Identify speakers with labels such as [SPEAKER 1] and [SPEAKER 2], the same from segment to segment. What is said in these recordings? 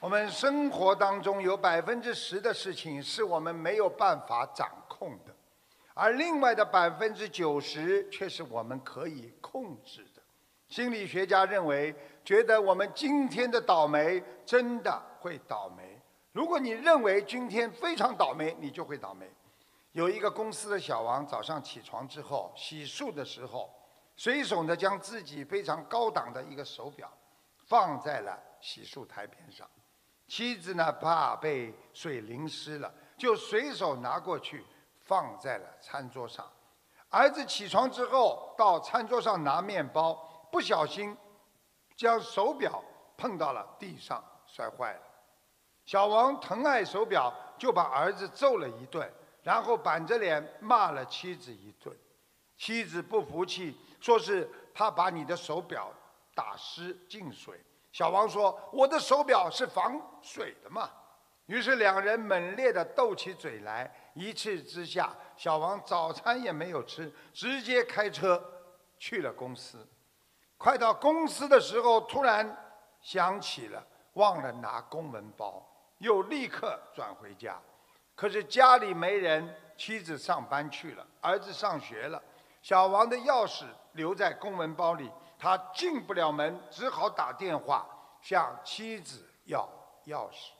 [SPEAKER 1] 我们生活当中有百分之十的事情是我们没有办法掌控的，而另外的百分之九十却是我们可以控制的。心理学家认为，觉得我们今天的倒霉真的会倒霉。如果你认为今天非常倒霉，你就会倒霉。有一个公司的小王早上起床之后洗漱的时候，随手呢将自己非常高档的一个手表放在了洗漱台边上。妻子呢，怕被水淋湿了，就随手拿过去放在了餐桌上。儿子起床之后到餐桌上拿面包，不小心将手表碰到了地上，摔坏了。小王疼爱手表，就把儿子揍了一顿，然后板着脸骂了妻子一顿。妻子不服气，说是他把你的手表打湿进水。小王说：“我的手表是防水的嘛。”于是两人猛烈地斗起嘴来。一气之下，小王早餐也没有吃，直接开车去了公司。快到公司的时候，突然想起了忘了拿公文包，又立刻转回家。可是家里没人，妻子上班去了，儿子上学了，小王的钥匙留在公文包里。他进不了门，只好打电话向妻子要钥匙。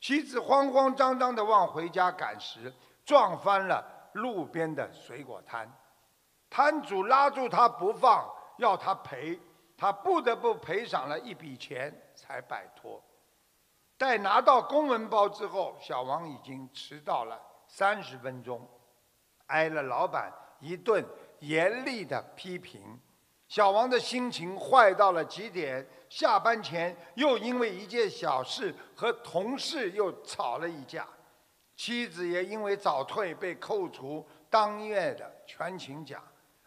[SPEAKER 1] 妻子慌慌张张地往回家赶时，撞翻了路边的水果摊。摊主拉住他不放，要他赔，他不得不赔上了一笔钱才摆脱。待拿到公文包之后，小王已经迟到了三十分钟，挨了老板一顿严厉的批评。小王的心情坏到了极点，下班前又因为一件小事和同事又吵了一架，妻子也因为早退被扣除当月的全勤奖，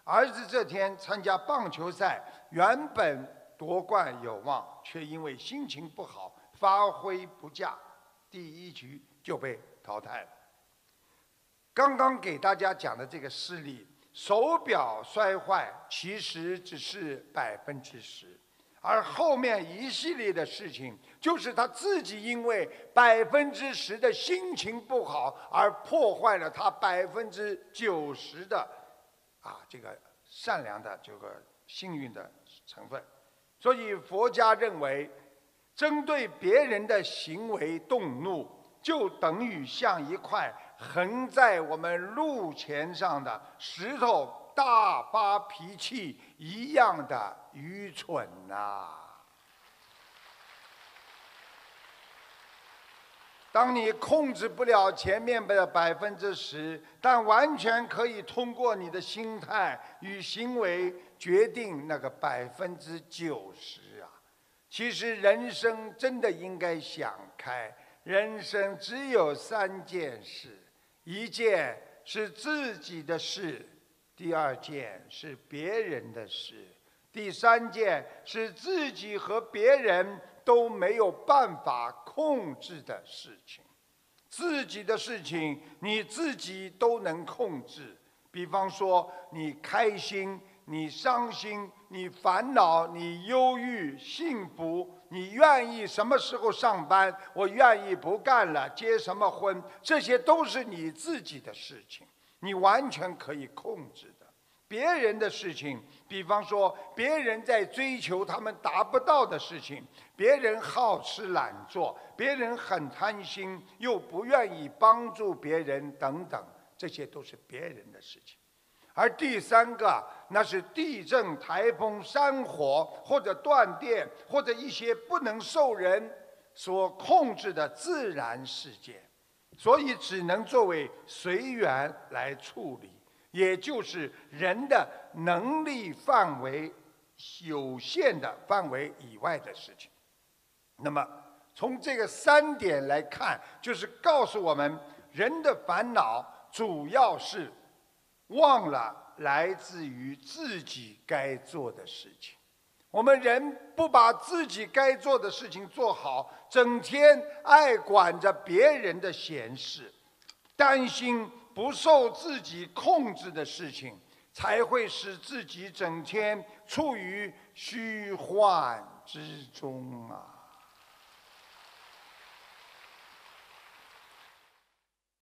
[SPEAKER 1] 儿子这天参加棒球赛，原本夺冠有望，却因为心情不好，发挥不佳，第一局就被淘汰了。刚刚给大家讲的这个事例。手表摔坏其实只是百分之十，而后面一系列的事情，就是他自己因为百分之十的心情不好而破坏了他百分之九十的啊这个善良的这个幸运的成分。所以佛家认为，针对别人的行为动怒，就等于像一块。横在我们路前上的石头大发脾气一样的愚蠢呐！当你控制不了前面的百分之十，但完全可以通过你的心态与行为决定那个百分之九十啊！其实人生真的应该想开，人生只有三件事。一件是自己的事，第二件是别人的事，第三件是自己和别人都没有办法控制的事情。自己的事情你自己都能控制，比方说你开心。你伤心，你烦恼，你忧郁，幸福，你愿意什么时候上班？我愿意不干了，结什么婚？这些都是你自己的事情，你完全可以控制的。别人的事情，比方说别人在追求他们达不到的事情，别人好吃懒做，别人很贪心又不愿意帮助别人等等，这些都是别人的事情。而第三个，那是地震、台风、山火，或者断电，或者一些不能受人所控制的自然事件，所以只能作为随缘来处理，也就是人的能力范围有限的范围以外的事情。那么，从这个三点来看，就是告诉我们，人的烦恼主要是。忘了来自于自己该做的事情，我们人不把自己该做的事情做好，整天爱管着别人的闲事，担心不受自己控制的事情，才会使自己整天处于虚幻之中啊。